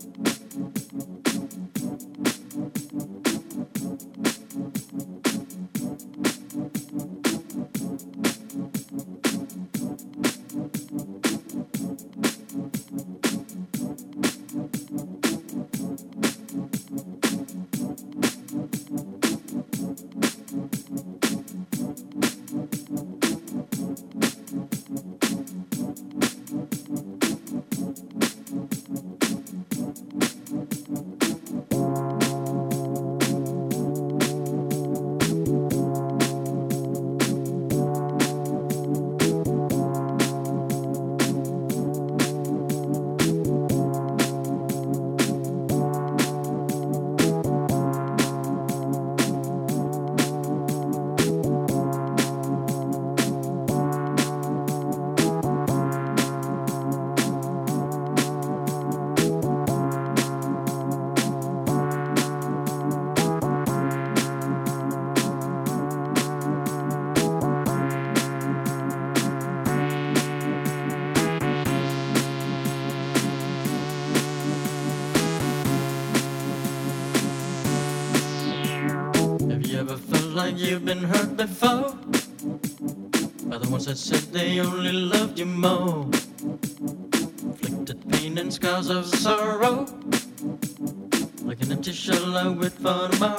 Thank you. You've been hurt before by the ones that said they only loved you more. Inflicted pain and scars of sorrow, like an empty shell I wait for tomorrow.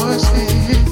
You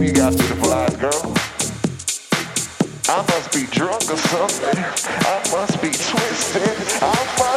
you got beautiful eyes, girl. I must be drunk or something. I must be twisted. I'm fine.